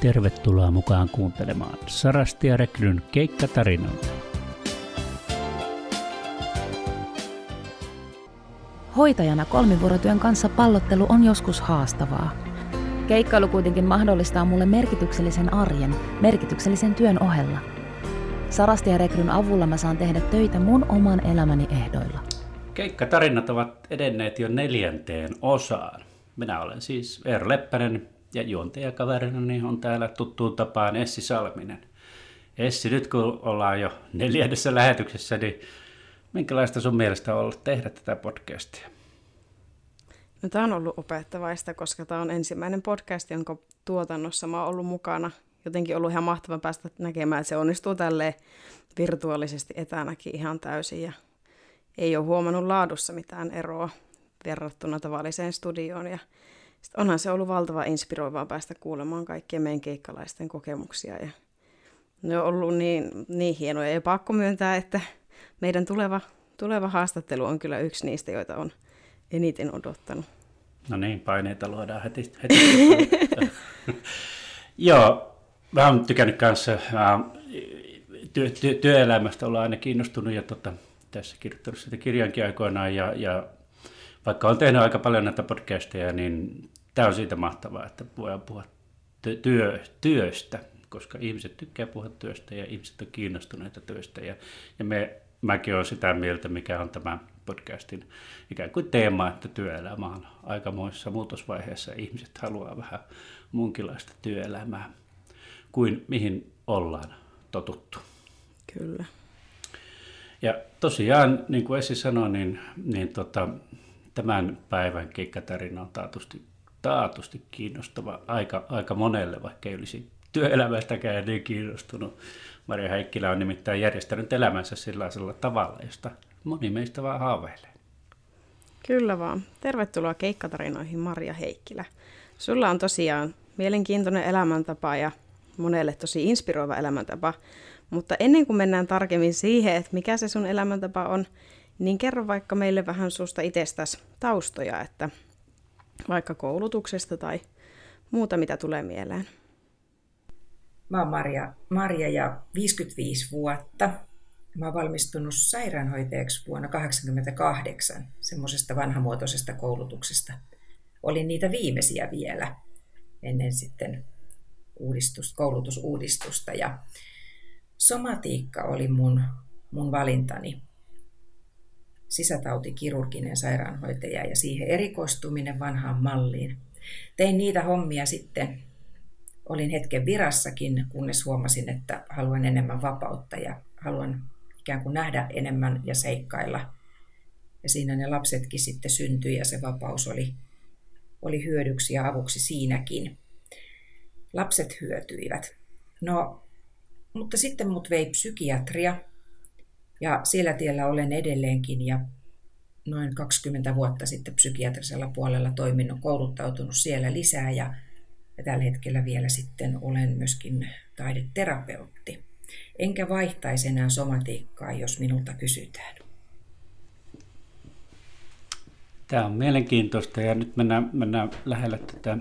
Tervetuloa mukaan kuuntelemaan Sarasti ja Rekryn keikkatarinoita. Hoitajana kolmivuorotyön kanssa pallottelu on joskus haastavaa. Keikkailu kuitenkin mahdollistaa mulle merkityksellisen arjen, merkityksellisen työn ohella. Sarasti ja Rekryn avulla mä saan tehdä töitä mun oman elämäni ehdoilla. Keikkatarinat ovat edenneet jo neljänteen osaan. Minä olen siis Eero Leppänen ja juontajakaverina niin on täällä tuttuun tapaan Essi Salminen. Essi, nyt kun ollaan jo neljännessä lähetyksessä, niin minkälaista sun mielestä on ollut tehdä tätä podcastia? No, tämä on ollut opettavaista, koska tämä on ensimmäinen podcast, jonka tuotannossa mä oon ollut mukana. Jotenkin ollut ihan mahtava päästä näkemään, että se onnistuu tälleen virtuaalisesti etänäkin ihan täysin. Ja ei ole huomannut laadussa mitään eroa verrattuna tavalliseen studioon. Ja sitten onhan se ollut valtava inspiroivaa päästä kuulemaan kaikkien meidän keikkalaisten kokemuksia. Ja ne on ollut niin, niin hienoja ja pakko myöntää, että meidän tuleva, tuleva haastattelu on kyllä yksi niistä, joita on eniten odottanut. No niin, paineita luodaan heti. heti. Joo, mä oon tykännyt kanssa työ, työ, työelämästä, olla aina kiinnostunut ja tota, tässä kirjoittanut sitä kirjankin aikoinaan ja, ja vaikka olen tehnyt aika paljon näitä podcasteja, niin tämä on siitä mahtavaa, että voidaan puhua työ, työstä, koska ihmiset tykkää puhua työstä ja ihmiset on kiinnostuneita työstä. Ja, ja me, mäkin olen sitä mieltä, mikä on tämä podcastin ikään kuin teema, että työelämä on aikamoissa muutosvaiheessa ihmiset haluaa vähän muunkinlaista työelämää kuin mihin ollaan totuttu. Kyllä. Ja tosiaan, niin kuin Essi sanoi, niin, niin tota, tämän päivän keikkatarina on taatusti, taatusti kiinnostava aika, aika monelle, vaikka ei olisi työelämästäkään niin kiinnostunut. Maria Heikkilä on nimittäin järjestänyt elämänsä sellaisella tavalla, josta moni meistä vaan haaveilee. Kyllä vaan. Tervetuloa keikkatarinoihin Maria Heikkilä. Sulla on tosiaan mielenkiintoinen elämäntapa ja monelle tosi inspiroiva elämäntapa. Mutta ennen kuin mennään tarkemmin siihen, että mikä se sun elämäntapa on, niin kerro vaikka meille vähän susta itsestäsi taustoja, että vaikka koulutuksesta tai muuta, mitä tulee mieleen. Mä oon Maria, Maria ja 55 vuotta. Mä oon valmistunut sairaanhoitajaksi vuonna 1988 semmoisesta vanhamuotoisesta koulutuksesta. Olin niitä viimeisiä vielä ennen sitten uudistus, koulutusuudistusta. Ja somatiikka oli mun, mun valintani sisätautikirurginen sairaanhoitaja ja siihen erikoistuminen vanhaan malliin. Tein niitä hommia sitten, olin hetken virassakin, kunnes huomasin, että haluan enemmän vapautta ja haluan ikään kuin nähdä enemmän ja seikkailla. Ja siinä ne lapsetkin sitten syntyi ja se vapaus oli, oli hyödyksi ja avuksi siinäkin. Lapset hyötyivät. No, mutta sitten mut vei psykiatria, ja sillä tiellä olen edelleenkin ja noin 20 vuotta sitten psykiatrisella puolella toiminut, kouluttautunut siellä lisää ja, ja tällä hetkellä vielä sitten olen myöskin taideterapeutti. Enkä vaihtaisi enää somatiikkaa, jos minulta kysytään. Tämä on mielenkiintoista ja nyt mennään, mennään lähellä tätä,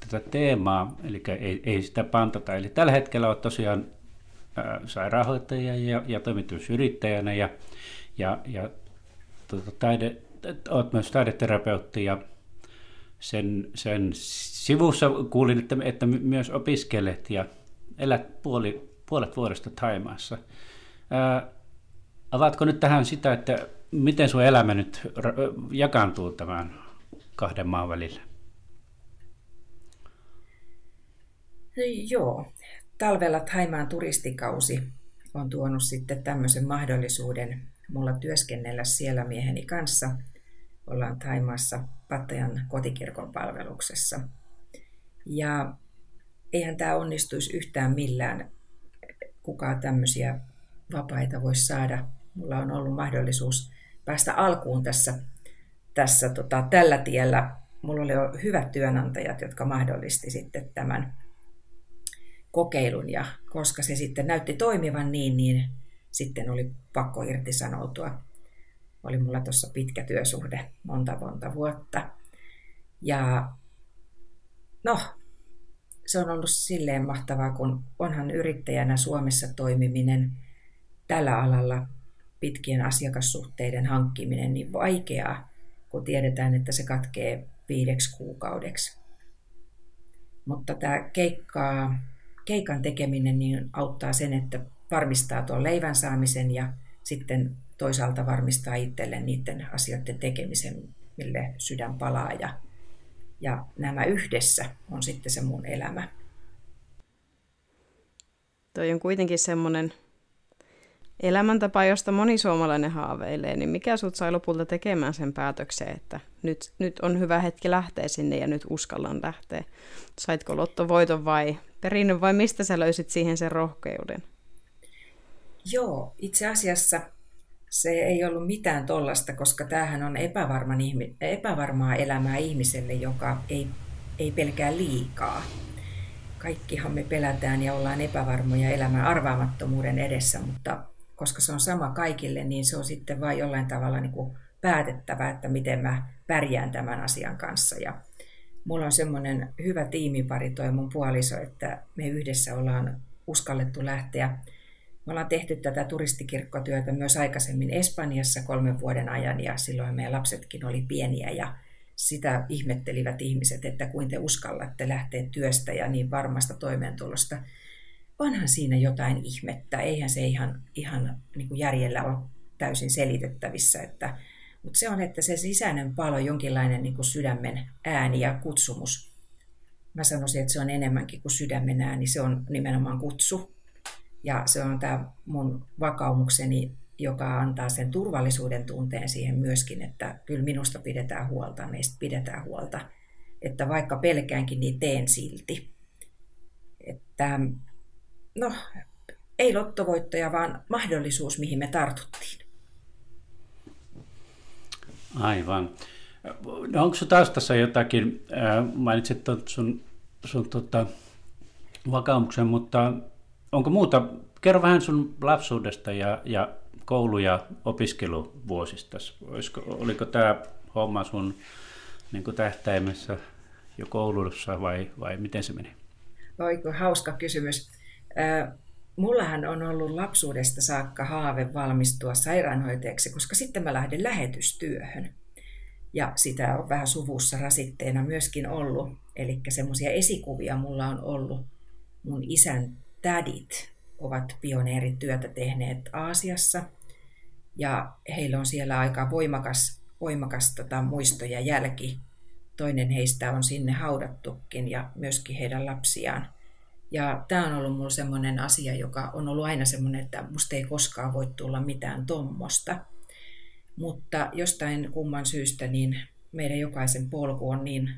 tätä teemaa, eli ei, ei sitä pantata. Eli tällä hetkellä on tosiaan sairaanhoitajia ja, ja toimitusyrittäjänä ja, ja, ja tuota, taide, olet myös taideterapeutti ja sen, sen sivussa kuulin, että, että myös opiskelet ja elät puoli, puolet vuodesta Taimaassa. Ää, avaatko nyt tähän sitä, että miten sun elämä nyt jakaantuu tämän kahden maan välillä? Joo, talvella Taimaan turistikausi on tuonut sitten tämmöisen mahdollisuuden mulla työskennellä siellä mieheni kanssa. Ollaan Taimaassa Pattajan kotikirkon palveluksessa. Ja eihän tämä onnistuisi yhtään millään, kukaan tämmöisiä vapaita voisi saada. Mulla on ollut mahdollisuus päästä alkuun tässä, tässä tota, tällä tiellä. Mulla oli hyvät työnantajat, jotka mahdollisti sitten tämän kokeilun ja koska se sitten näytti toimivan niin, niin sitten oli pakko irtisanoutua. Oli mulla tuossa pitkä työsuhde, monta monta vuotta. Ja no, se on ollut silleen mahtavaa, kun onhan yrittäjänä Suomessa toimiminen tällä alalla pitkien asiakassuhteiden hankkiminen niin vaikeaa, kun tiedetään, että se katkee viideksi kuukaudeksi. Mutta tämä keikkaa, keikan tekeminen niin auttaa sen, että varmistaa tuon leivän saamisen ja sitten toisaalta varmistaa itselle niiden asioiden tekemisen, mille sydän palaa. Ja, ja nämä yhdessä on sitten se mun elämä. Toi on kuitenkin semmoinen elämäntapa, josta moni suomalainen haaveilee, niin mikä sut sai lopulta tekemään sen päätöksen, että nyt, nyt on hyvä hetki lähteä sinne ja nyt uskallan lähteä? Saitko lottovoiton vai perinnön vai mistä sä löysit siihen sen rohkeuden? Joo, itse asiassa se ei ollut mitään tollasta, koska tämähän on epävarman ihmi- epävarmaa elämää ihmiselle, joka ei, ei pelkää liikaa. Kaikkihan me pelätään ja ollaan epävarmoja elämän arvaamattomuuden edessä, mutta koska se on sama kaikille, niin se on sitten vain jollain tavalla niin kuin päätettävä, että miten mä pärjään tämän asian kanssa. Ja mulla on semmoinen hyvä tiimipari, toi mun puoliso, että me yhdessä ollaan uskallettu lähteä. Me ollaan tehty tätä turistikirkkotyötä myös aikaisemmin Espanjassa kolmen vuoden ajan ja silloin meidän lapsetkin oli pieniä ja sitä ihmettelivät ihmiset, että kuin te uskallatte lähteä työstä ja niin varmasta toimeentulosta onhan siinä jotain ihmettä. Eihän se ihan, ihan niin kuin järjellä ole täysin selitettävissä. Että, mutta se on, että se sisäinen palo, jonkinlainen niin kuin sydämen ääni ja kutsumus. Mä sanoisin, että se on enemmänkin kuin sydämen ääni, se on nimenomaan kutsu. Ja se on tämä mun vakaumukseni, joka antaa sen turvallisuuden tunteen siihen myöskin, että kyllä minusta pidetään huolta, meistä pidetään huolta. Että vaikka pelkäänkin, niin teen silti. Että no, ei lottovoittoja, vaan mahdollisuus, mihin me tartuttiin. Aivan. No onko taas tässä jotakin, mainitsit sun, sun tota, vakaumuksen, mutta onko muuta, kerro vähän sun lapsuudesta ja, ja koulu- ja opiskeluvuosista. Olisiko, oliko tämä homma sun niin tähtäimessä jo koulussa vai, vai miten se meni? Oiko hauska kysymys. Mullahan on ollut lapsuudesta saakka haave valmistua sairaanhoitajaksi, koska sitten mä lähden lähetystyöhön. Ja sitä on vähän suvussa rasitteena myöskin ollut. Eli semmoisia esikuvia mulla on ollut. Mun isän tädit ovat pioneerityötä tehneet Aasiassa. Ja heillä on siellä aika voimakas, voimakas tota, muisto ja jälki. Toinen heistä on sinne haudattukin ja myöskin heidän lapsiaan – ja tämä on ollut mulla semmoinen asia, joka on ollut aina semmoinen, että musta ei koskaan voi tulla mitään tommosta. Mutta jostain kumman syystä niin meidän jokaisen polku on niin,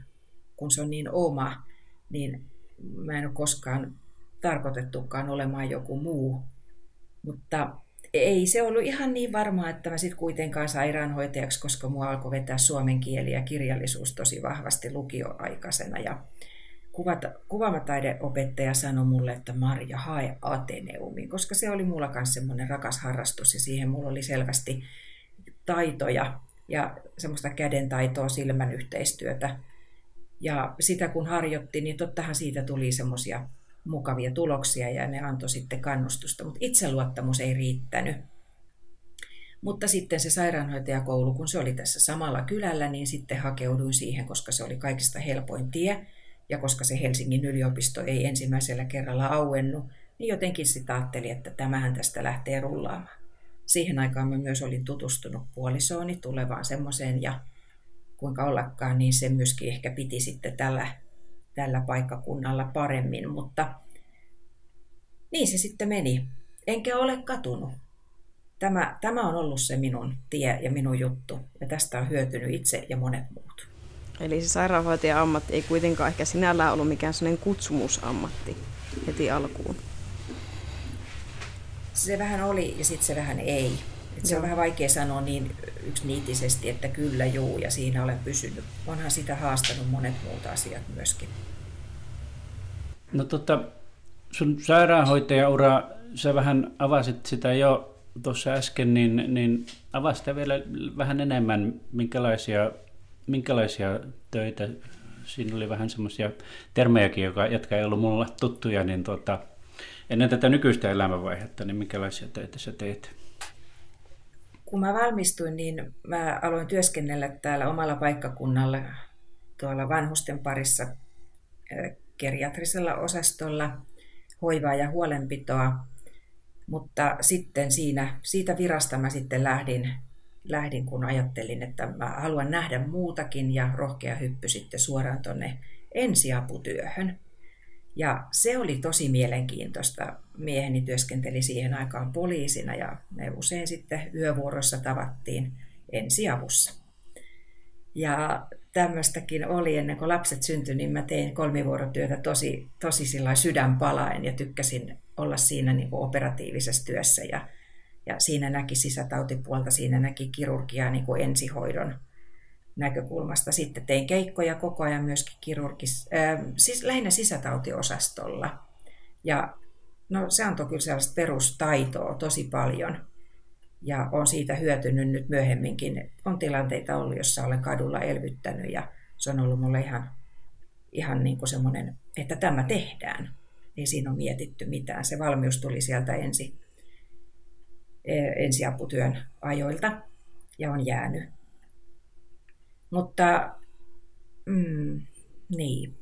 kun se on niin oma, niin mä en ole koskaan tarkoitettukaan olemaan joku muu. Mutta ei se ollut ihan niin varmaa, että mä sitten kuitenkaan sairaanhoitajaksi, koska mua alkoi vetää suomen kieli ja kirjallisuus tosi vahvasti lukioaikaisena. Ja kuvata, kuvaamataideopettaja sanoi mulle, että Marja, hae Ateneumiin, koska se oli mulla myös semmoinen rakas harrastus ja siihen mulla oli selvästi taitoja ja semmoista kädentaitoa, silmän yhteistyötä. Ja sitä kun harjoitti, niin tottahan siitä tuli semmoisia mukavia tuloksia ja ne antoi sitten kannustusta, mutta itseluottamus ei riittänyt. Mutta sitten se sairaanhoitajakoulu, kun se oli tässä samalla kylällä, niin sitten hakeuduin siihen, koska se oli kaikista helpoin tie. Ja koska se Helsingin yliopisto ei ensimmäisellä kerralla auennu, niin jotenkin sitä ajattelin, että tämähän tästä lähtee rullaamaan. Siihen aikaan mä myös olin tutustunut puolisooni tulevaan semmoiseen ja kuinka ollakaan, niin se myöskin ehkä piti sitten tällä, tällä paikkakunnalla paremmin, mutta niin se sitten meni. Enkä ole katunut. Tämä, tämä on ollut se minun tie ja minun juttu, ja tästä on hyötynyt itse ja monet muut. Eli se sairaanhoitajan ammatti ei kuitenkaan ehkä sinällään ollut mikään sellainen kutsumusammatti heti alkuun. Se vähän oli ja sitten se vähän ei. Et se on vähän vaikea sanoa niin yksiniittisesti, että kyllä juu ja siinä olen pysynyt. Onhan sitä haastanut monet muut asiat myöskin. No tota, sun sairaanhoitajaura, sä vähän avasit sitä jo tuossa äsken, niin, niin avasit vielä vähän enemmän, minkälaisia minkälaisia töitä siinä oli vähän semmoisia termejäkin, joka, jotka ei ollut mulle tuttuja, niin tota, ennen tätä nykyistä elämänvaihetta, niin minkälaisia töitä sä teit? Kun mä valmistuin, niin mä aloin työskennellä täällä omalla paikkakunnalla tuolla vanhusten parissa geriatrisella osastolla hoivaa ja huolenpitoa. Mutta sitten siinä, siitä virasta mä sitten lähdin, lähdin, kun ajattelin, että mä haluan nähdä muutakin ja rohkea hyppy sitten suoraan tuonne ensiaputyöhön. Ja se oli tosi mielenkiintoista. Mieheni työskenteli siihen aikaan poliisina ja me usein sitten yövuorossa tavattiin ensiavussa. Ja tämmöistäkin oli ennen kuin lapset syntyi, niin mä tein kolmivuorotyötä tosi, tosi sydänpalaen ja tykkäsin olla siinä niin operatiivisessa työssä ja, ja siinä näki sisätautipuolta, siinä näki kirurgiaa niin kuin ensihoidon näkökulmasta. Sitten tein keikkoja koko ajan myöskin kirurgis, äh, siis lähinnä sisätautiosastolla. Ja no, se antoi kyllä sellaista perustaitoa tosi paljon – ja on siitä hyötynyt nyt myöhemminkin. On tilanteita ollut, jossa olen kadulla elvyttänyt ja se on ollut mulle ihan, ihan niin kuin semmoinen, että tämä tehdään. Ei siinä ole mietitty mitään. Se valmius tuli sieltä ensi, e, ensiaputyön ajoilta ja on jäänyt. Mutta mm, niin.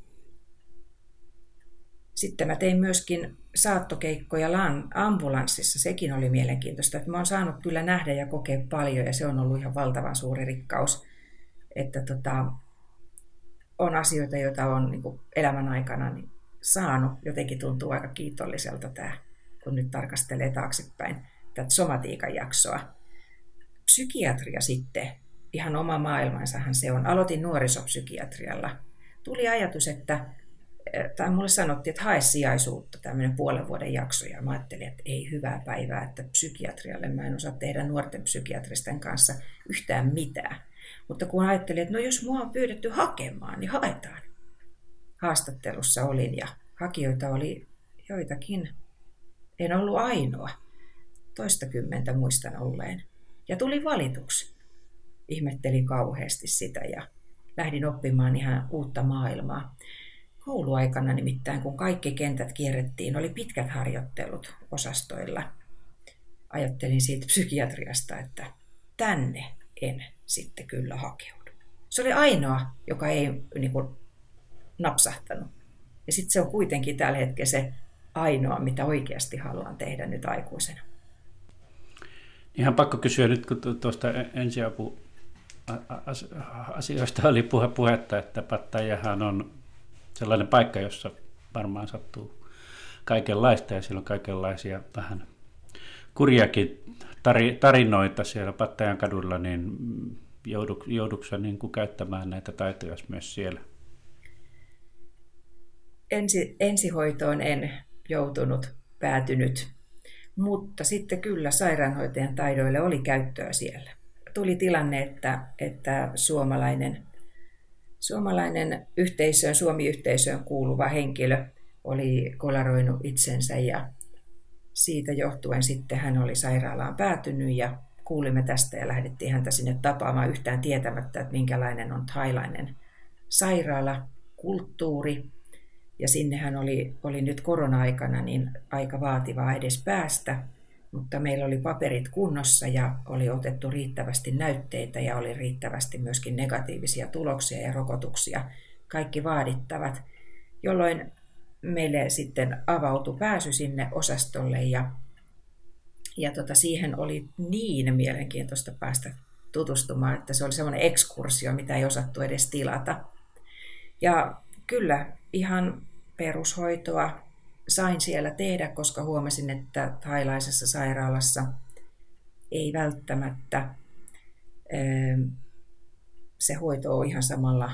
Sitten mä tein myöskin saattokeikkoja ambulanssissa, sekin oli mielenkiintoista. Että mä oon saanut kyllä nähdä ja kokea paljon ja se on ollut ihan valtavan suuri rikkaus. Että tota, on asioita, joita on niin elämän aikana niin saanut. Jotenkin tuntuu aika kiitolliselta tämä, kun nyt tarkastelee taaksepäin tätä somatiikan jaksoa. Psykiatria sitten, ihan oma maailmansahan se on. Aloitin nuorisopsykiatrialla. Tuli ajatus, että tai mulle sanottiin, että hae sijaisuutta, tämmöinen puolen vuoden jakso, ja mä ajattelin, että ei hyvää päivää, että psykiatrialle mä en osaa tehdä nuorten psykiatristen kanssa yhtään mitään. Mutta kun ajattelin, että no jos mua on pyydetty hakemaan, niin haetaan. Haastattelussa olin ja hakijoita oli joitakin. En ollut ainoa. Toistakymmentä muistan olleen. Ja tuli valituksi. Ihmettelin kauheasti sitä ja lähdin oppimaan ihan uutta maailmaa. Kouluaikana nimittäin, kun kaikki kentät kierrettiin, oli pitkät harjoittelut osastoilla. Ajattelin siitä psykiatriasta, että tänne en sitten kyllä hakeudu. Se oli ainoa, joka ei niin kuin, napsahtanut. Ja sitten se on kuitenkin tällä hetkellä se ainoa, mitä oikeasti haluan tehdä nyt aikuisena. Ihan pakko kysyä nyt, kun tuosta ensiapu asioista oli puhe, puhetta, että Pattajahan on sellainen paikka, jossa varmaan sattuu kaikenlaista ja siellä on kaikenlaisia vähän kurjakin tarinoita siellä Pattajan kadulla, niin joudut, joudutko niin kuin käyttämään näitä taitoja myös siellä? Ensi, ensihoitoon en joutunut, päätynyt, mutta sitten kyllä sairaanhoitajan taidoille oli käyttöä siellä. Tuli tilanne, että, että suomalainen suomalainen yhteisöön, Suomi-yhteisöön kuuluva henkilö oli kolaroinut itsensä ja siitä johtuen sitten hän oli sairaalaan päätynyt ja kuulimme tästä ja lähdettiin häntä sinne tapaamaan yhtään tietämättä, että minkälainen on thailainen sairaala, kulttuuri. Ja sinne hän oli, oli nyt korona-aikana niin aika vaativaa edes päästä mutta meillä oli paperit kunnossa ja oli otettu riittävästi näytteitä ja oli riittävästi myöskin negatiivisia tuloksia ja rokotuksia, kaikki vaadittavat, jolloin meille sitten avautui pääsy sinne osastolle ja, ja tota, siihen oli niin mielenkiintoista päästä tutustumaan, että se oli semmoinen ekskursio, mitä ei osattu edes tilata. Ja kyllä ihan perushoitoa, sain siellä tehdä, koska huomasin, että thailaisessa sairaalassa ei välttämättä ähm, se hoito ole ihan samalla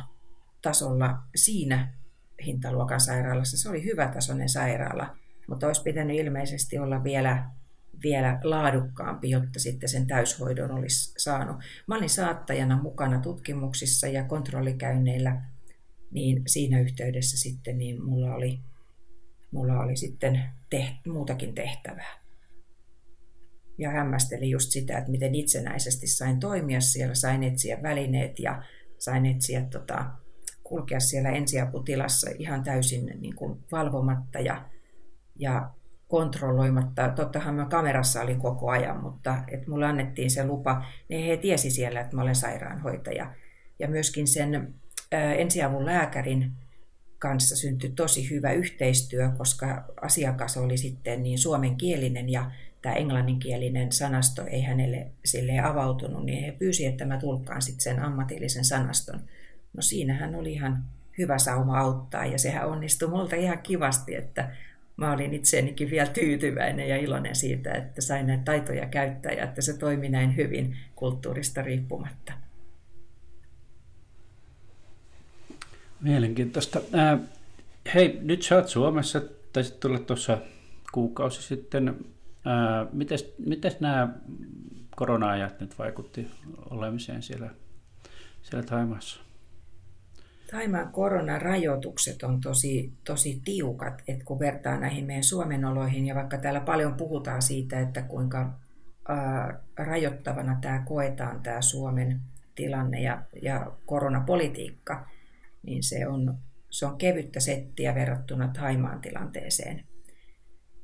tasolla siinä hintaluokan sairaalassa. Se oli hyvätasoinen sairaala, mutta olisi pitänyt ilmeisesti olla vielä, vielä laadukkaampi, jotta sitten sen täyshoidon olisi saanut. Mä olin saattajana mukana tutkimuksissa ja kontrollikäynneillä, niin siinä yhteydessä sitten niin mulla oli mulla oli sitten teht, muutakin tehtävää. Ja hämmästelin just sitä, että miten itsenäisesti sain toimia siellä, sain etsiä välineet ja sain etsiä tota, kulkea siellä ensiaputilassa ihan täysin niin kuin valvomatta ja, ja kontrolloimatta. Tottahan mä kamerassa olin koko ajan, mutta että mulle annettiin se lupa, niin he tiesi siellä, että mä olen sairaanhoitaja. Ja myöskin sen ensiavun lääkärin kanssa syntyi tosi hyvä yhteistyö, koska asiakas oli sitten niin suomenkielinen ja tämä englanninkielinen sanasto ei hänelle sille avautunut, niin he pyysi, että mä tulkkaan sitten sen ammatillisen sanaston. No siinähän oli ihan hyvä sauma auttaa ja sehän onnistui multa ihan kivasti, että mä olin itseenikin vielä tyytyväinen ja iloinen siitä, että sain näitä taitoja käyttää ja että se toimi näin hyvin kulttuurista riippumatta. Mielenkiintoista. Äh, hei, nyt sä oot Suomessa, taisit tulla tuossa kuukausi sitten. Äh, mites, mites nämä korona-ajat nyt vaikutti olemiseen siellä, siellä Taimaassa? Taimaan koronarajoitukset on tosi, tosi tiukat, että kun vertaa näihin meidän Suomen oloihin, ja vaikka täällä paljon puhutaan siitä, että kuinka ää, rajoittavana tämä koetaan, tämä Suomen tilanne ja, ja koronapolitiikka, niin se on, se on kevyttä settiä verrattuna Taimaan tilanteeseen.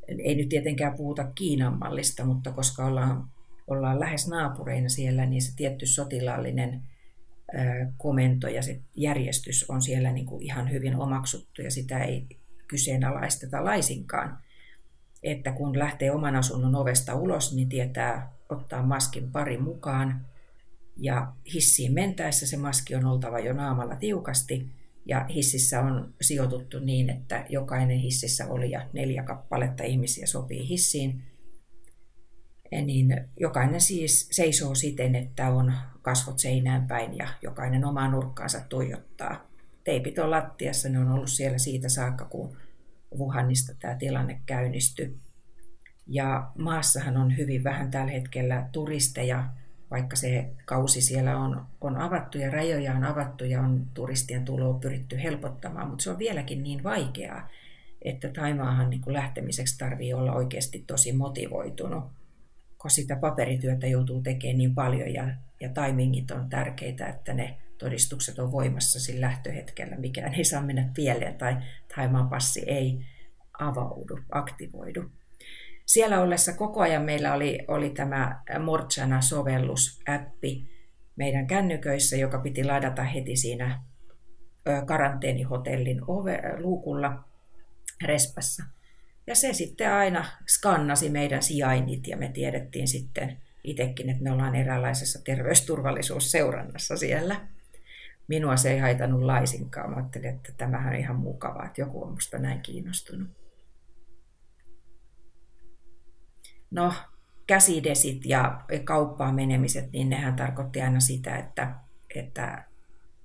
Ei nyt tietenkään puhuta Kiinan mallista, mutta koska ollaan, ollaan lähes naapureina siellä, niin se tietty sotilaallinen komento ja se järjestys on siellä niin kuin ihan hyvin omaksuttu ja sitä ei kyseenalaisteta laisinkaan. Että kun lähtee oman asunnon ovesta ulos, niin tietää ottaa maskin pari mukaan. Ja hissiin mentäessä se maski on oltava jo naamalla tiukasti. Ja hississä on sijoituttu niin, että jokainen hississä oli ja neljä kappaletta ihmisiä sopii hissiin niin jokainen siis seisoo siten, että on kasvot seinään päin ja jokainen omaa nurkkaansa tuijottaa. Teipit on lattiassa, ne on ollut siellä siitä saakka, kun Wuhanista tämä tilanne käynnistyi. Ja maassahan on hyvin vähän tällä hetkellä turisteja, vaikka se kausi siellä on, on avattu ja rajoja on avattu ja on turistien tuloa pyritty helpottamaan, mutta se on vieläkin niin vaikeaa, että Taimaahan niin lähtemiseksi tarvii olla oikeasti tosi motivoitunut kun sitä paperityötä joutuu tekemään niin paljon ja, ja timingit on tärkeitä, että ne todistukset on voimassa sillä lähtöhetkellä, mikään ei saa mennä pieleen tai Taimaan passi ei avaudu, aktivoidu. Siellä ollessa koko ajan meillä oli, oli tämä Mortsana-sovellus, appi meidän kännyköissä, joka piti ladata heti siinä karanteenihotellin ove, luukulla Respassa. Ja se sitten aina skannasi meidän sijainnit ja me tiedettiin sitten itsekin, että me ollaan eräänlaisessa terveysturvallisuusseurannassa siellä. Minua se ei haitanut laisinkaan. Mä ajattelin, että tämähän on ihan mukavaa, että joku on musta näin kiinnostunut. No, käsidesit ja kauppaan menemiset, niin nehän tarkoitti aina sitä, että, että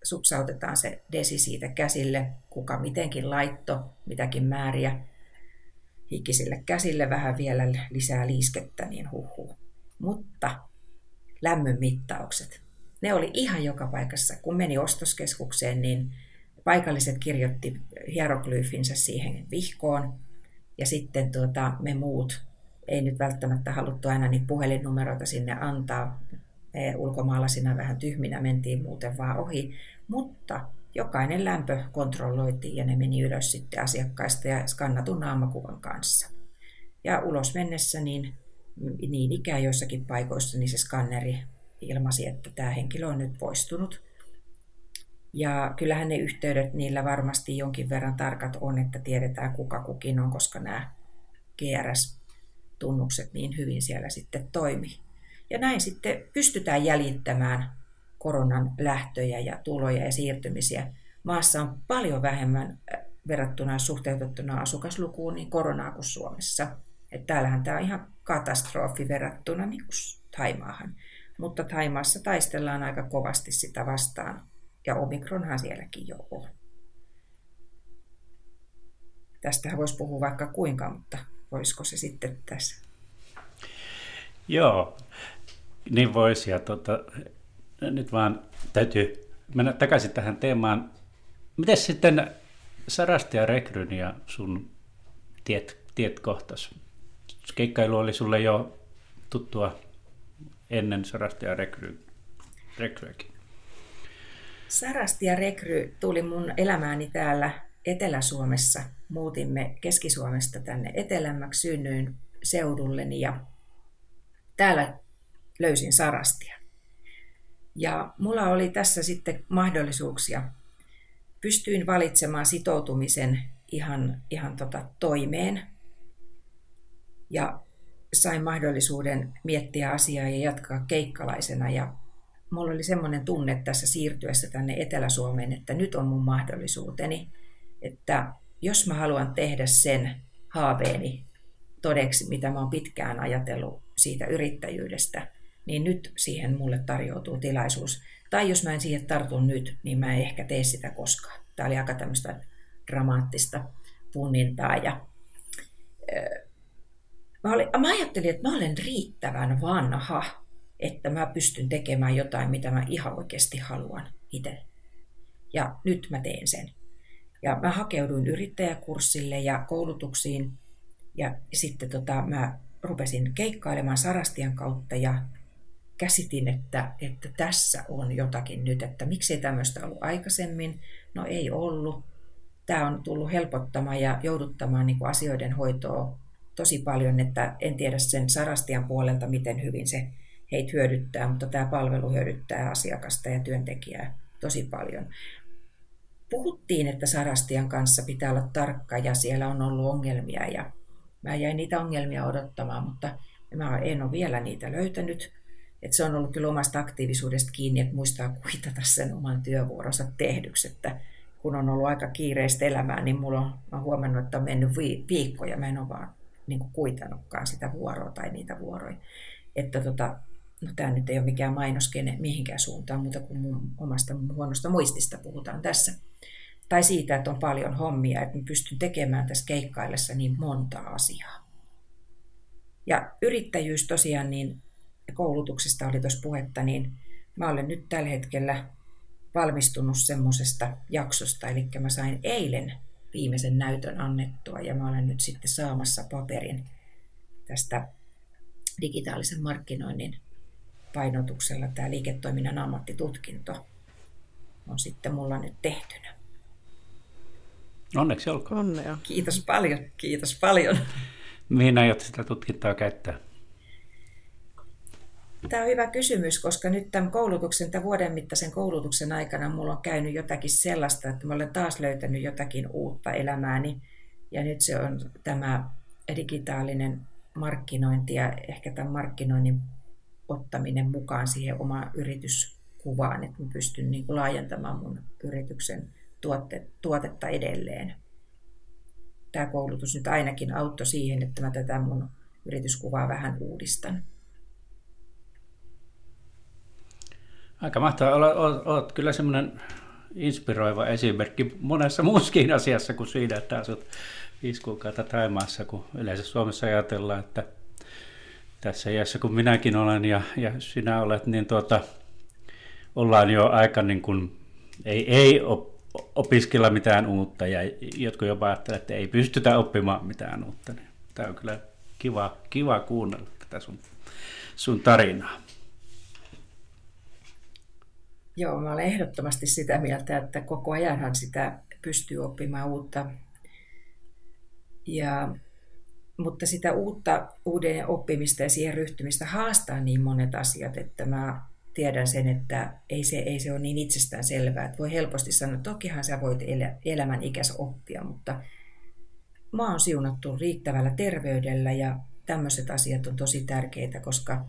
supsautetaan se desi siitä käsille, kuka mitenkin laitto, mitäkin määriä, hikisille käsille vähän vielä lisää liiskettä, niin huhu. Mutta lämmön mittaukset, ne oli ihan joka paikassa. Kun meni ostoskeskukseen, niin paikalliset kirjoitti hieroglyfinsä siihen vihkoon. Ja sitten tuota, me muut, ei nyt välttämättä haluttu aina niitä puhelinnumeroita sinne antaa. Me ulkomaalaisina vähän tyhminä mentiin muuten vaan ohi. Mutta jokainen lämpö kontrolloitiin ja ne meni ylös sitten asiakkaista ja skannatun naamakuvan kanssa. Ja ulos mennessä niin, niin ikään joissakin paikoissa niin se skanneri ilmasi, että tämä henkilö on nyt poistunut. Ja kyllähän ne yhteydet niillä varmasti jonkin verran tarkat on, että tiedetään kuka kukin on, koska nämä GRS-tunnukset niin hyvin siellä sitten toimii. Ja näin sitten pystytään jäljittämään koronan lähtöjä ja tuloja ja siirtymisiä. Maassa on paljon vähemmän äh, verrattuna suhteutettuna asukaslukuun niin koronaa kuin Suomessa. Et täällähän tämä on ihan katastrofi verrattuna niin kuin Taimaahan. Mutta Taimaassa taistellaan aika kovasti sitä vastaan. Ja Omikronhan sielläkin jo on. Tästähän voisi puhua vaikka kuinka, mutta voisiko se sitten tässä? Joo, niin voisi. Ja tota, nyt vaan täytyy mennä takaisin tähän teemaan. Miten sitten Sarasti ja Rekryn ja sun tiet, tiet kohtas? Keikkailu oli sulle jo tuttua ennen Sarasti ja Rekry, Rekryäkin. Sarasti ja rekry tuli mun elämääni täällä Etelä-Suomessa. Muutimme Keski-Suomesta tänne etelämmäksi synnyin seudulleni ja täällä löysin sarastia. Ja mulla oli tässä sitten mahdollisuuksia. Pystyin valitsemaan sitoutumisen ihan, ihan tota toimeen. Ja sain mahdollisuuden miettiä asiaa ja jatkaa keikkalaisena. Ja mulla oli semmoinen tunne tässä siirtyessä tänne Etelä-Suomeen, että nyt on mun mahdollisuuteni, että jos mä haluan tehdä sen haaveeni todeksi, mitä mä oon pitkään ajatellut siitä yrittäjyydestä, niin nyt siihen mulle tarjoutuu tilaisuus. Tai jos mä en siihen tartu nyt, niin mä en ehkä tee sitä koskaan. Tämä oli aika tämmöistä dramaattista punnintaa. Ja, mä, olin, mä ajattelin, että mä olen riittävän vanha, että mä pystyn tekemään jotain, mitä mä ihan oikeasti haluan itse. Ja nyt mä teen sen. Ja mä hakeuduin yrittäjäkurssille ja koulutuksiin ja sitten tota, mä rupesin keikkailemaan Sarastian kautta ja käsitin, että, että tässä on jotakin nyt, että miksi ei tämmöistä ollut aikaisemmin. No ei ollut. Tämä on tullut helpottamaan ja jouduttamaan niin kuin asioiden hoitoa tosi paljon, että en tiedä sen Sarastian puolelta, miten hyvin se heitä hyödyttää, mutta tämä palvelu hyödyttää asiakasta ja työntekijää tosi paljon. Puhuttiin, että Sarastian kanssa pitää olla tarkka ja siellä on ollut ongelmia ja mä jäin niitä ongelmia odottamaan, mutta mä en ole vielä niitä löytänyt. Et se on ollut kyllä omasta aktiivisuudesta kiinni, että muistaa kuitata sen oman työvuoronsa tehdyksi, että kun on ollut aika kiireistä elämää, niin mulla on, mä huomannut, että on mennyt viikkoja, mä en ole vaan niin kuitannutkaan sitä vuoroa tai niitä vuoroja. Että tota, no tämä nyt ei ole mikään mainoskene mihinkään suuntaan, mutta kuin mun omasta mun huonosta muistista puhutaan tässä. Tai siitä, että on paljon hommia, että mä pystyn tekemään tässä keikkaillessa niin monta asiaa. Ja yrittäjyys tosiaan, niin koulutuksesta oli tuossa puhetta, niin mä olen nyt tällä hetkellä valmistunut semmoisesta jaksosta, eli mä sain eilen viimeisen näytön annettua ja mä olen nyt sitten saamassa paperin tästä digitaalisen markkinoinnin painotuksella tämä liiketoiminnan ammattitutkinto on sitten mulla nyt tehtynä. Onneksi olkoon. Onnea. Kiitos paljon, kiitos paljon. Mihin aiot sitä tutkintoa käyttää? Tämä on hyvä kysymys, koska nyt tämän koulutuksen, tämän vuoden mittaisen koulutuksen aikana mulla on käynyt jotakin sellaista, että mä olen taas löytänyt jotakin uutta elämääni. Ja nyt se on tämä digitaalinen markkinointi ja ehkä tämän markkinoinnin ottaminen mukaan siihen omaan yrityskuvaan, että mä pystyn niin kuin laajentamaan mun yrityksen tuotte, tuotetta edelleen. Tämä koulutus nyt ainakin auttoi siihen, että mä tätä mun yrityskuvaa vähän uudistan. Aika mahtavaa. Olet, olet kyllä semmoinen inspiroiva esimerkki monessa muussakin asiassa kuin siinä, että asut viisi kuukautta Taimaassa, kun yleensä Suomessa ajatellaan, että tässä iässä kun minäkin olen ja, ja sinä olet, niin tuota, ollaan jo aika niin kuin, ei, ei opiskella mitään uutta ja jotkut jopa ajattelevat, että ei pystytä oppimaan mitään uutta. Niin tämä on kyllä kiva, kiva kuunnella tätä sun, sun tarinaa. Joo, mä olen ehdottomasti sitä mieltä, että koko ajanhan sitä pystyy oppimaan uutta. Ja, mutta sitä uutta, uuden oppimista ja siihen ryhtymistä haastaa niin monet asiat, että mä tiedän sen, että ei se, ei se ole niin itsestään selvää. Että voi helposti sanoa, että tokihan sä voit elämän ikässä oppia, mutta mä oon siunattu riittävällä terveydellä ja tämmöiset asiat on tosi tärkeitä, koska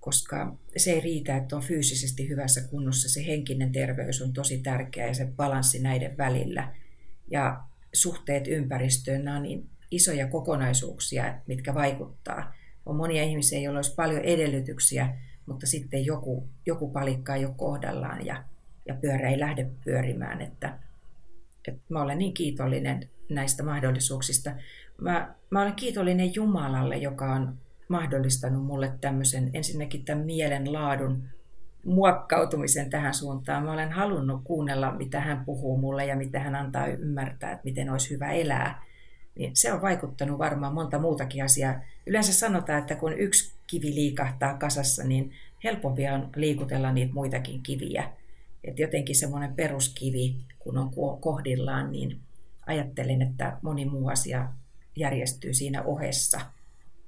koska se ei riitä, että on fyysisesti hyvässä kunnossa. Se henkinen terveys on tosi tärkeä ja se balanssi näiden välillä. Ja suhteet ympäristöön, nämä on niin isoja kokonaisuuksia, mitkä vaikuttaa. On monia ihmisiä, joilla olisi paljon edellytyksiä, mutta sitten joku, joku palikka ei ole kohdallaan ja, ja pyörä ei lähde pyörimään. Että, että mä olen niin kiitollinen näistä mahdollisuuksista. Mä, mä olen kiitollinen Jumalalle, joka on mahdollistanut mulle tämmöisen ensinnäkin tämän mielen laadun muokkautumisen tähän suuntaan. Mä olen halunnut kuunnella, mitä hän puhuu mulle ja mitä hän antaa ymmärtää, että miten olisi hyvä elää. Niin se on vaikuttanut varmaan monta muutakin asiaa. Yleensä sanotaan, että kun yksi kivi liikahtaa kasassa, niin helpompi on liikutella niitä muitakin kiviä. Että jotenkin semmoinen peruskivi, kun on kohdillaan, niin ajattelen, että moni muu asia järjestyy siinä ohessa.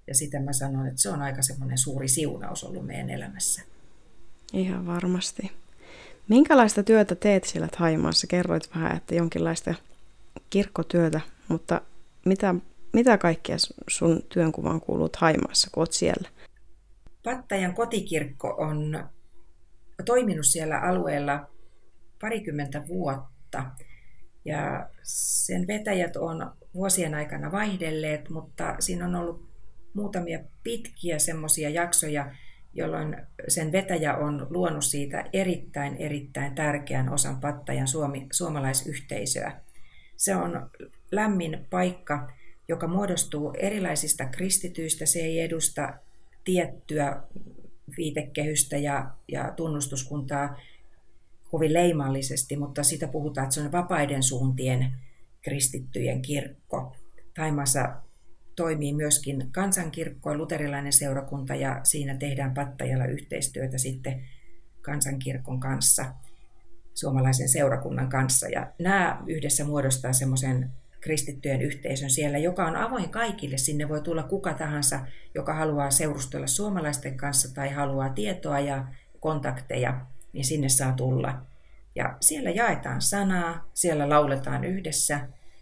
Ja sitä mä sanon, että se on aika semmoinen suuri siunaus ollut meidän elämässä. Ihan varmasti. Minkälaista työtä teet siellä Haimaassa? Kerroit vähän, että jonkinlaista kirkkotyötä, mutta mitä, mitä kaikkea sun työnkuvaan kuuluu Haimaassa, kun oot siellä? Pattajan kotikirkko on toiminut siellä alueella parikymmentä vuotta. Ja sen vetäjät on vuosien aikana vaihdelleet, mutta siinä on ollut muutamia pitkiä semmoisia jaksoja, jolloin sen vetäjä on luonut siitä erittäin, erittäin tärkeän osan Pattajan suomi, suomalaisyhteisöä. Se on lämmin paikka, joka muodostuu erilaisista kristityistä. Se ei edusta tiettyä viitekehystä ja, ja tunnustuskuntaa kovin leimallisesti, mutta sitä puhutaan, että se on vapaiden suuntien kristittyjen kirkko. Taimassa toimii myöskin kansankirkko ja luterilainen seurakunta ja siinä tehdään Pattajalla yhteistyötä sitten kansankirkon kanssa, suomalaisen seurakunnan kanssa. Ja nämä yhdessä muodostaa semmoisen kristittyjen yhteisön siellä, joka on avoin kaikille. Sinne voi tulla kuka tahansa, joka haluaa seurustella suomalaisten kanssa tai haluaa tietoa ja kontakteja, niin sinne saa tulla. Ja siellä jaetaan sanaa, siellä lauletaan yhdessä,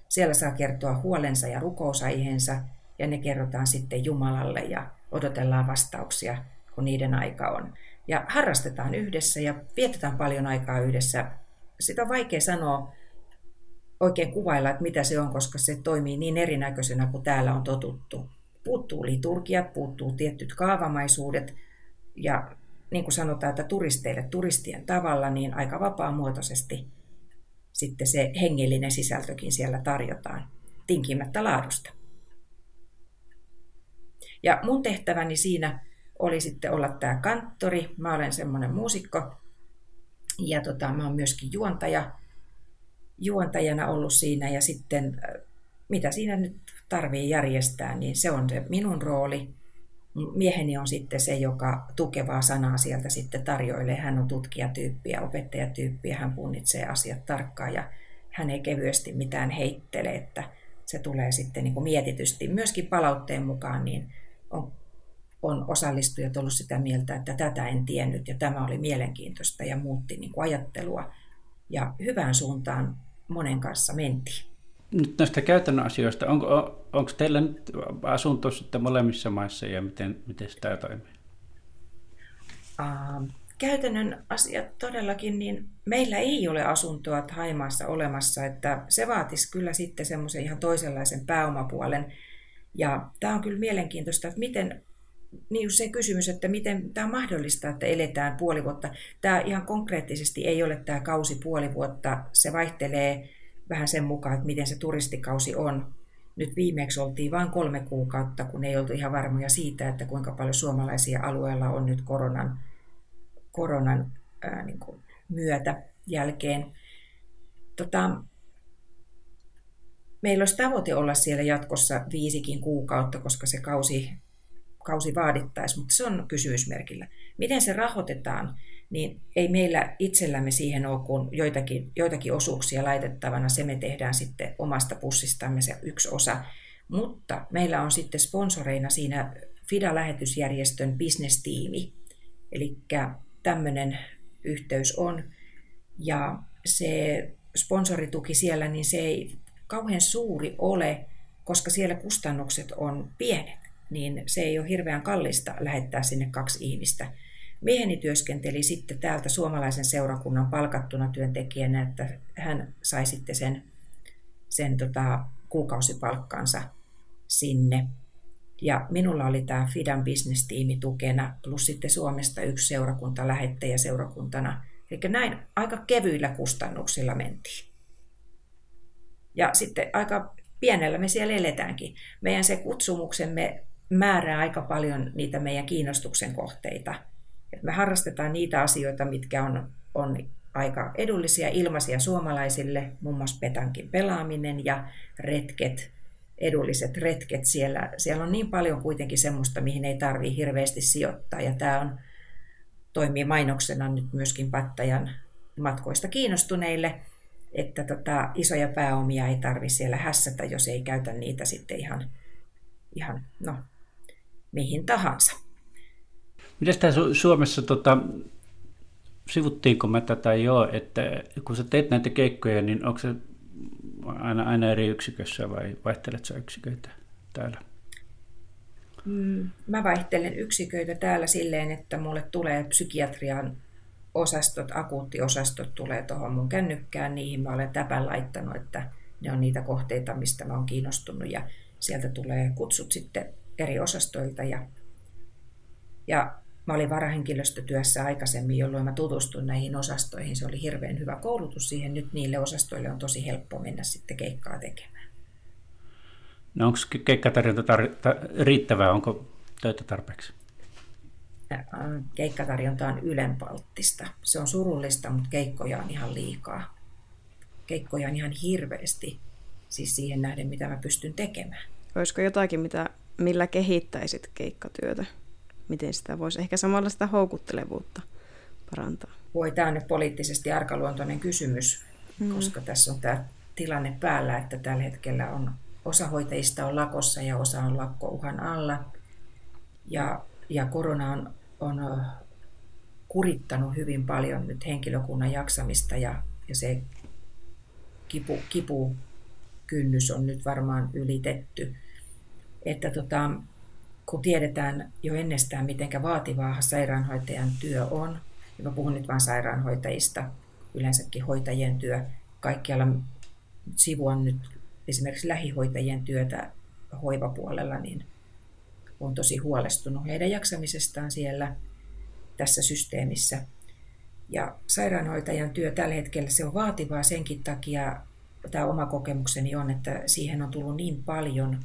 siellä saa kertoa huolensa ja rukousaiheensa ja ne kerrotaan sitten Jumalalle ja odotellaan vastauksia, kun niiden aika on. Ja harrastetaan yhdessä ja vietetään paljon aikaa yhdessä. Sitä on vaikea sanoa, oikein kuvailla, että mitä se on, koska se toimii niin erinäköisenä kuin täällä on totuttu. Puuttuu liturgiat, puuttuu tietyt kaavamaisuudet ja niin kuin sanotaan, että turisteille turistien tavalla, niin aika vapaamuotoisesti sitten se hengellinen sisältökin siellä tarjotaan, tinkimättä laadusta. Ja mun tehtäväni siinä oli sitten olla tämä kanttori. Mä olen semmoinen muusikko ja tota, mä oon myöskin juontaja, juontajana ollut siinä ja sitten mitä siinä nyt tarvii järjestää, niin se on se minun rooli. Mieheni on sitten se, joka tukevaa sanaa sieltä sitten tarjoilee. Hän on tutkijatyyppi ja opettajatyyppi ja hän punnitsee asiat tarkkaan ja hän ei kevyesti mitään heittele, että se tulee sitten niin kuin mietitysti. Myöskin palautteen mukaan niin on, on osallistujat ollut sitä mieltä, että tätä en tiennyt ja tämä oli mielenkiintoista ja muutti niin kuin ajattelua. Ja hyvään suuntaan monen kanssa mentiin. Nyt näistä käytännön asioista, onko, onko teillä nyt asunto sitten molemmissa maissa ja miten, miten sitä toimii? Uh, käytännön asiat todellakin, niin meillä ei ole asuntoa Haimaassa olemassa, että se vaatisi kyllä sitten semmoisen ihan toisenlaisen pääomapuolen. Ja tämä on kyllä mielenkiintoista, että miten, niin se kysymys, että miten tämä on mahdollista, että eletään puoli vuotta. Tämä ihan konkreettisesti ei ole tämä kausi puoli vuotta, se vaihtelee vähän sen mukaan, että miten se turistikausi on. Nyt viimeksi oltiin vain kolme kuukautta, kun ei oltu ihan varmoja siitä, että kuinka paljon suomalaisia alueella on nyt koronan, koronan ää, niin kuin myötä jälkeen. Tota, meillä olisi tavoite olla siellä jatkossa viisikin kuukautta, koska se kausi, kausi vaadittaisi, mutta se on kysymysmerkillä. Miten se rahoitetaan? niin ei meillä itsellämme siihen ole kuin joitakin, joitakin osuuksia laitettavana. Se me tehdään sitten omasta pussistamme se yksi osa. Mutta meillä on sitten sponsoreina siinä FIDA-lähetysjärjestön bisnestiimi. Eli tämmöinen yhteys on. Ja se sponsorituki siellä, niin se ei kauhean suuri ole, koska siellä kustannukset on pienet. Niin se ei ole hirveän kallista lähettää sinne kaksi ihmistä – Mieheni työskenteli sitten täältä suomalaisen seurakunnan palkattuna työntekijänä, että hän sai sitten sen, sen tota, kuukausipalkkansa sinne. Ja minulla oli tämä Fidan business-tiimi tukena, plus sitten Suomesta yksi seurakunta lähettäjä seurakuntana. Eli näin aika kevyillä kustannuksilla mentiin. Ja sitten aika pienellä me siellä eletäänkin. Meidän se kutsumuksemme määrää aika paljon niitä meidän kiinnostuksen kohteita – me harrastetaan niitä asioita, mitkä on, on aika edullisia, ilmaisia suomalaisille, muun muassa petankin pelaaminen ja retket, edulliset retket. Siellä, siellä on niin paljon kuitenkin semmoista, mihin ei tarvitse hirveästi sijoittaa. Ja tämä on, toimii mainoksena nyt myöskin Pattajan matkoista kiinnostuneille, että tota, isoja pääomia ei tarvitse siellä hässätä, jos ei käytä niitä sitten ihan, ihan no, mihin tahansa. Miten tämä Suomessa, tota, sivuttiinko mä tätä jo, että kun sä teet näitä keikkoja, niin onko se aina, aina eri yksikössä vai vaihtelet sä yksiköitä täällä? Mm, mä vaihtelen yksiköitä täällä silleen, että mulle tulee psykiatrian osastot, akuuttiosastot tulee tuohon mun kännykkään, niihin mä olen täpän laittanut, että ne on niitä kohteita, mistä mä oon kiinnostunut ja sieltä tulee kutsut sitten eri osastoilta ja, ja mä olin varahenkilöstötyössä aikaisemmin, jolloin mä tutustuin näihin osastoihin. Se oli hirveän hyvä koulutus siihen. Nyt niille osastoille on tosi helppo mennä sitten keikkaa tekemään. No onko keikkatarjonta tar- ta- riittävää? Onko töitä tarpeeksi? Keikkatarjonta on ylenpalttista. Se on surullista, mutta keikkoja on ihan liikaa. Keikkoja on ihan hirveästi, siis siihen nähden, mitä mä pystyn tekemään. Olisiko jotakin, mitä, millä kehittäisit keikkatyötä? Miten sitä voisi ehkä samalla sitä houkuttelevuutta parantaa? Voi, tämä on nyt poliittisesti arkaluontoinen kysymys, mm. koska tässä on tämä tilanne päällä, että tällä hetkellä on osa hoitajista on lakossa ja osa on lakkouhan alla. Ja, ja korona on, on kurittanut hyvin paljon nyt henkilökunnan jaksamista ja, ja se kipu, kipu kynnys on nyt varmaan ylitetty. Että tota, kun tiedetään jo ennestään, miten vaativaa sairaanhoitajan työ on, ja mä puhun nyt vain sairaanhoitajista, yleensäkin hoitajien työ, kaikkialla sivuan nyt esimerkiksi lähihoitajien työtä hoivapuolella, niin on tosi huolestunut heidän jaksamisestaan siellä tässä systeemissä. Ja sairaanhoitajan työ tällä hetkellä se on vaativaa senkin takia, tämä oma kokemukseni on, että siihen on tullut niin paljon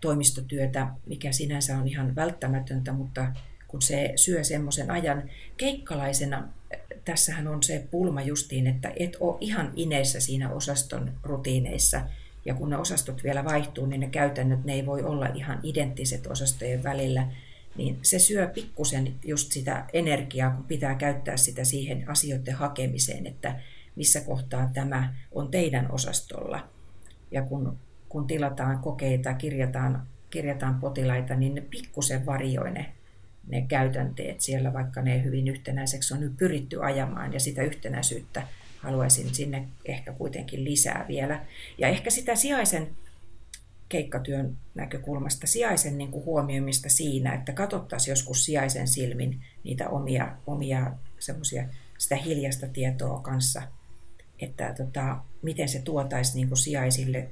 toimistotyötä, mikä sinänsä on ihan välttämätöntä, mutta kun se syö semmoisen ajan keikkalaisena, tässähän on se pulma justiin, että et ole ihan ineessä siinä osaston rutiineissa. Ja kun ne osastot vielä vaihtuu, niin ne käytännöt ne ei voi olla ihan identtiset osastojen välillä. Niin se syö pikkusen just sitä energiaa, kun pitää käyttää sitä siihen asioiden hakemiseen, että missä kohtaa tämä on teidän osastolla. Ja kun kun tilataan kokeita, kirjataan, kirjataan potilaita, niin ne pikkusen varioi ne, ne käytänteet siellä, vaikka ne hyvin yhtenäiseksi on nyt pyritty ajamaan ja sitä yhtenäisyyttä haluaisin sinne ehkä kuitenkin lisää vielä. Ja ehkä sitä sijaisen keikkatyön näkökulmasta sijaisen niin kuin huomioimista siinä, että katsottaisiin joskus sijaisen silmin niitä omia, omia semmoisia sitä hiljasta tietoa kanssa, että tota, miten se tuotaisi niin kuin sijaisille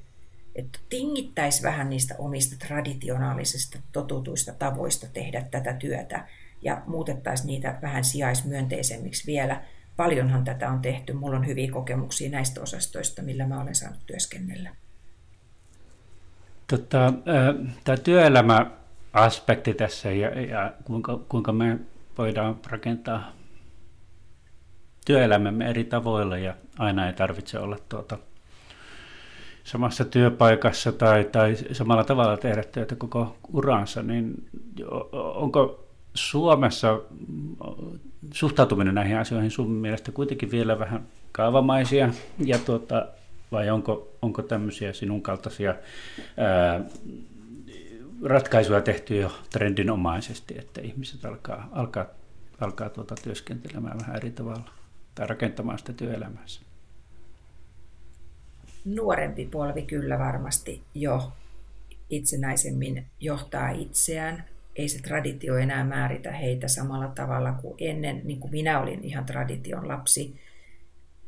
että tingittäisi vähän niistä omista traditionaalisista totutuista tavoista tehdä tätä työtä ja muutettaisiin niitä vähän sijaismyönteisemmiksi vielä. Paljonhan tätä on tehty. Mulla on hyviä kokemuksia näistä osastoista, millä mä olen saanut työskennellä. Tota, tämä työelämäaspekti tässä ja, ja kuinka, kuinka me voidaan rakentaa työelämämme eri tavoilla ja aina ei tarvitse olla tuota samassa työpaikassa tai, tai samalla tavalla tehdä työtä koko uransa, niin onko Suomessa suhtautuminen näihin asioihin sun mielestä kuitenkin vielä vähän kaavamaisia, ja tuota, vai onko, onko tämmöisiä sinun kaltaisia ää, ratkaisuja tehty jo trendinomaisesti, että ihmiset alkaa, alkaa, alkaa tuota työskentelemään vähän eri tavalla tai rakentamaan sitä työelämäänsä? Nuorempi polvi kyllä varmasti jo itsenäisemmin johtaa itseään. Ei se traditio enää määritä heitä samalla tavalla kuin ennen, niin kuin minä olin ihan tradition lapsi.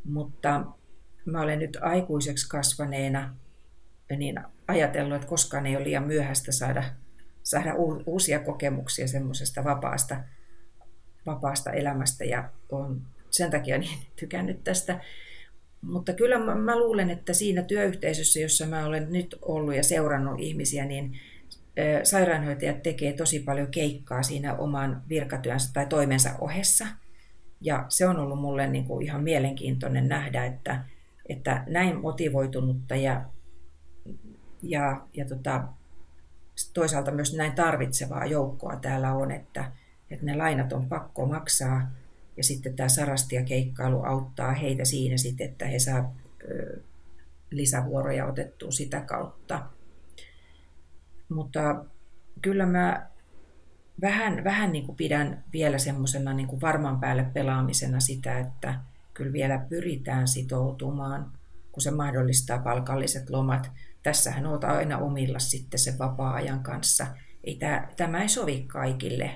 Mutta mä olen nyt aikuiseksi kasvaneena niin ajatellut, että koskaan ei ole liian myöhäistä saada, saada uusia kokemuksia semmoisesta vapaasta, vapaasta elämästä ja olen sen takia niin tykännyt tästä mutta kyllä mä, mä luulen, että siinä työyhteisössä, jossa mä olen nyt ollut ja seurannut ihmisiä, niin sairaanhoitajat tekee tosi paljon keikkaa siinä oman virkatyönsä tai toimensa ohessa. Ja se on ollut mulle niin kuin ihan mielenkiintoinen nähdä, että, että näin motivoitunutta ja, ja, ja tota, toisaalta myös näin tarvitsevaa joukkoa täällä on, että, että ne lainat on pakko maksaa ja sitten tämä sarastia-keikkailu auttaa heitä siinä sitten, että he saa lisävuoroja otettua sitä kautta. Mutta kyllä mä vähän, vähän niin kuin pidän vielä semmoisena niin varman päälle pelaamisena sitä, että kyllä vielä pyritään sitoutumaan, kun se mahdollistaa palkalliset lomat. Tässähän olet aina omilla sitten sen vapaa-ajan kanssa. Ei tämä, tämä ei sovi kaikille.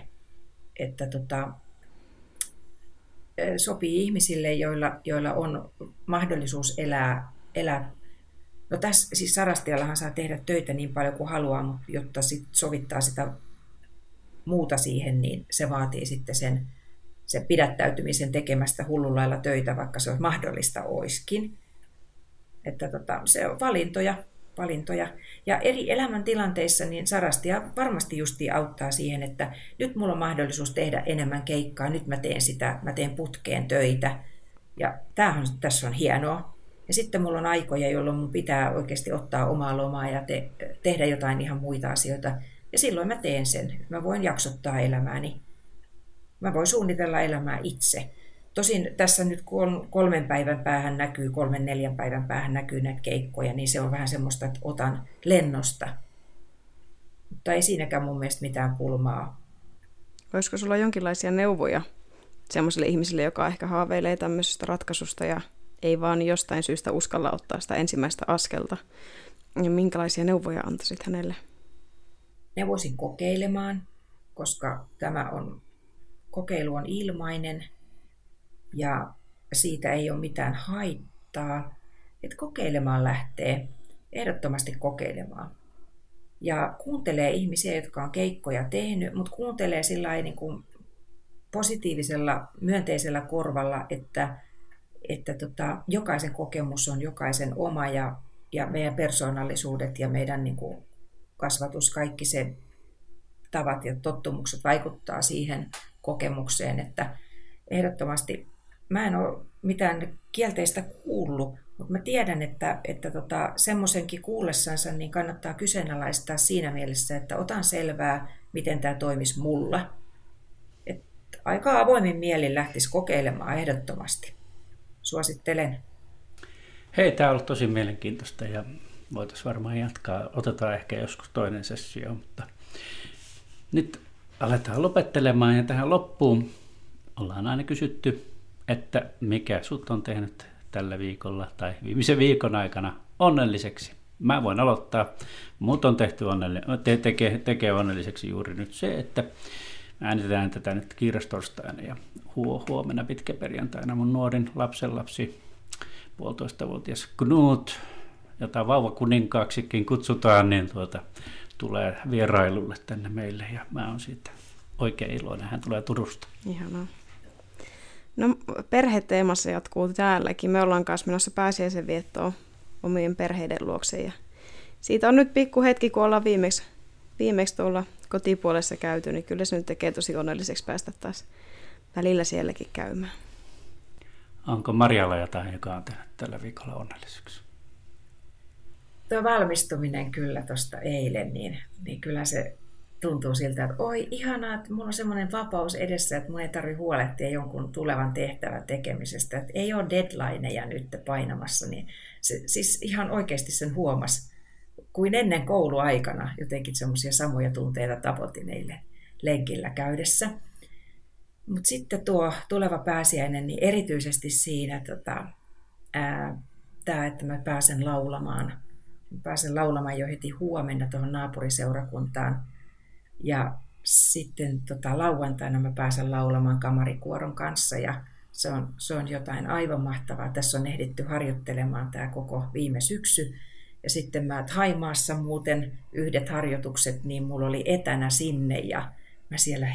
Että tota, sopii ihmisille, joilla, joilla on mahdollisuus elää, elää No tässä siis Sarastiallahan saa tehdä töitä niin paljon kuin haluaa, mutta jotta sit sovittaa sitä muuta siihen, niin se vaatii sitten sen, sen pidättäytymisen tekemästä hullunlailla töitä, vaikka se on mahdollista oiskin. Että tota, se on valintoja, valintoja. Ja eri elämäntilanteissa niin Sarastia varmasti justi auttaa siihen, että nyt mulla on mahdollisuus tehdä enemmän keikkaa, nyt mä teen sitä, mä teen putkeen töitä. Ja tämähän tässä on hienoa. Ja sitten mulla on aikoja, jolloin mun pitää oikeasti ottaa omaa lomaa ja te, tehdä jotain ihan muita asioita. Ja silloin mä teen sen. Mä voin jaksottaa elämääni. Mä voin suunnitella elämää itse. Tosin tässä nyt kun kolmen päivän päähän näkyy, kolmen neljän päivän päähän näkyy näitä keikkoja, niin se on vähän semmoista, että otan lennosta. Mutta ei siinäkään mun mielestä mitään pulmaa. Olisiko sulla jonkinlaisia neuvoja semmoiselle ihmiselle, joka ehkä haaveilee tämmöisestä ratkaisusta ja ei vaan jostain syystä uskalla ottaa sitä ensimmäistä askelta? Ja minkälaisia neuvoja antaisit hänelle? Neuvoisin kokeilemaan, koska tämä on, kokeilu on ilmainen ja siitä ei ole mitään haittaa. Että kokeilemaan lähtee, ehdottomasti kokeilemaan. Ja kuuntelee ihmisiä, jotka on keikkoja tehnyt, mutta kuuntelee sillä niin kuin positiivisella, myönteisellä korvalla, että, että tota, jokaisen kokemus on jokaisen oma ja, ja meidän persoonallisuudet ja meidän niin kuin kasvatus, kaikki se tavat ja tottumukset vaikuttaa siihen kokemukseen, että ehdottomasti mä en ole mitään kielteistä kuullut, mutta mä tiedän, että, että tota, semmoisenkin kuullessansa niin kannattaa kyseenalaistaa siinä mielessä, että otan selvää, miten tämä toimisi mulla. Et aika avoimin mielin lähtisi kokeilemaan ehdottomasti. Suosittelen. Hei, tämä on ollut tosi mielenkiintoista ja voitaisiin varmaan jatkaa. Otetaan ehkä joskus toinen sessio, mutta nyt aletaan lopettelemaan ja tähän loppuun ollaan aina kysytty että mikä sut on tehnyt tällä viikolla tai viimeisen viikon aikana onnelliseksi. Mä voin aloittaa. Mut on tehty onnelli- te- tekee, tekee onnelliseksi juuri nyt se, että äänitetään tätä nyt kiirastorstaina ja huo, huomenna pitkäperjantaina mun nuorin lapsenlapsi, puolitoistavuotias Knut, jota vauvakuninkaaksikin kutsutaan, niin tuota, tulee vierailulle tänne meille ja mä oon siitä oikein iloinen. Hän tulee Turusta. Ihanaa. No perheteemassa jatkuu täälläkin. Me ollaan kanssa menossa pääsiäisen viettoon omien perheiden luokse. Ja siitä on nyt pikku hetki, kun ollaan viimeksi, viimeksi tuolla kotipuolessa käyty, niin kyllä se nyt tekee tosi onnelliseksi päästä taas välillä sielläkin käymään. Onko Marjalla jotain, joka on tehnyt tällä viikolla onnelliseksi? Tuo valmistuminen kyllä tuosta eilen, niin, niin kyllä se tuntuu siltä, että oi ihanaa, että mulla on semmoinen vapaus edessä, että mun ei tarvitse huolehtia jonkun tulevan tehtävän tekemisestä. Että ei ole deadlineja nyt painamassa, niin se, siis ihan oikeasti sen huomas kuin ennen kouluaikana jotenkin semmoisia samoja tunteita tavoitin eilen lenkillä käydessä. Mutta sitten tuo tuleva pääsiäinen, niin erityisesti siinä tota, tämä, että mä pääsen laulamaan. Mä pääsen laulamaan jo heti huomenna tuohon naapuriseurakuntaan ja sitten tota, lauantaina mä pääsen laulamaan kamarikuoron kanssa ja se on, se on jotain aivan mahtavaa. Tässä on ehditty harjoittelemaan tämä koko viime syksy. Ja sitten mä Haimaassa muuten yhdet harjoitukset, niin mulla oli etänä sinne ja mä siellä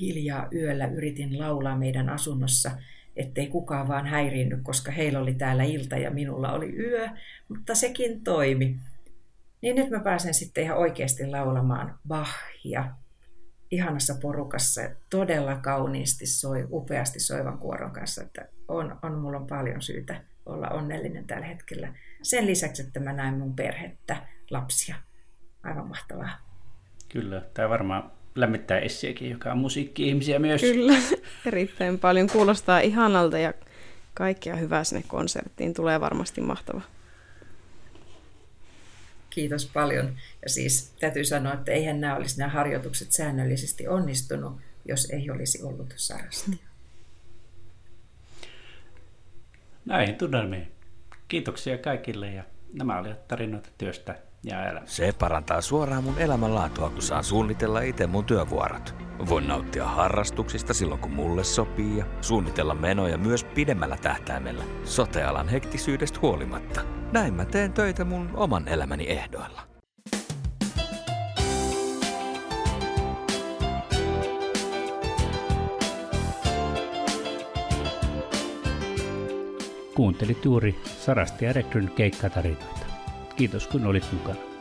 hiljaa yöllä yritin laulaa meidän asunnossa, ettei kukaan vaan häiriinny, koska heillä oli täällä ilta ja minulla oli yö, mutta sekin toimi. Niin nyt mä pääsen sitten ihan oikeasti laulamaan Bachia ihanassa porukassa, todella kauniisti soi, upeasti soivan kuoron kanssa, että on, on, mulla on paljon syytä olla onnellinen tällä hetkellä. Sen lisäksi, että mä näen mun perhettä, lapsia. Aivan mahtavaa. Kyllä, tämä varmaan lämmittää Essiäkin, joka on musiikki-ihmisiä myös. Kyllä, erittäin paljon. Kuulostaa ihanalta ja kaikkea hyvää sinne konserttiin. Tulee varmasti mahtava. Kiitos paljon. Ja siis täytyy sanoa, että eihän nämä olisi nämä harjoitukset säännöllisesti onnistunut, jos ei olisi ollut sarasta. Näihin tunnelmiin. Kiitoksia kaikille ja nämä olivat tarinoita työstä ja elämästä. Se parantaa suoraan mun elämänlaatua, kun saan suunnitella itse mun työvuorot. Voin nauttia harrastuksista silloin, kun mulle sopii ja suunnitella menoja myös pidemmällä tähtäimellä. Sotealan hektisyydestä huolimatta. Näin mä teen töitä mun oman elämäni ehdoilla. Kuuntelit juuri Sarasti ja Rekryn keikkatarinoita. y dos con oleza.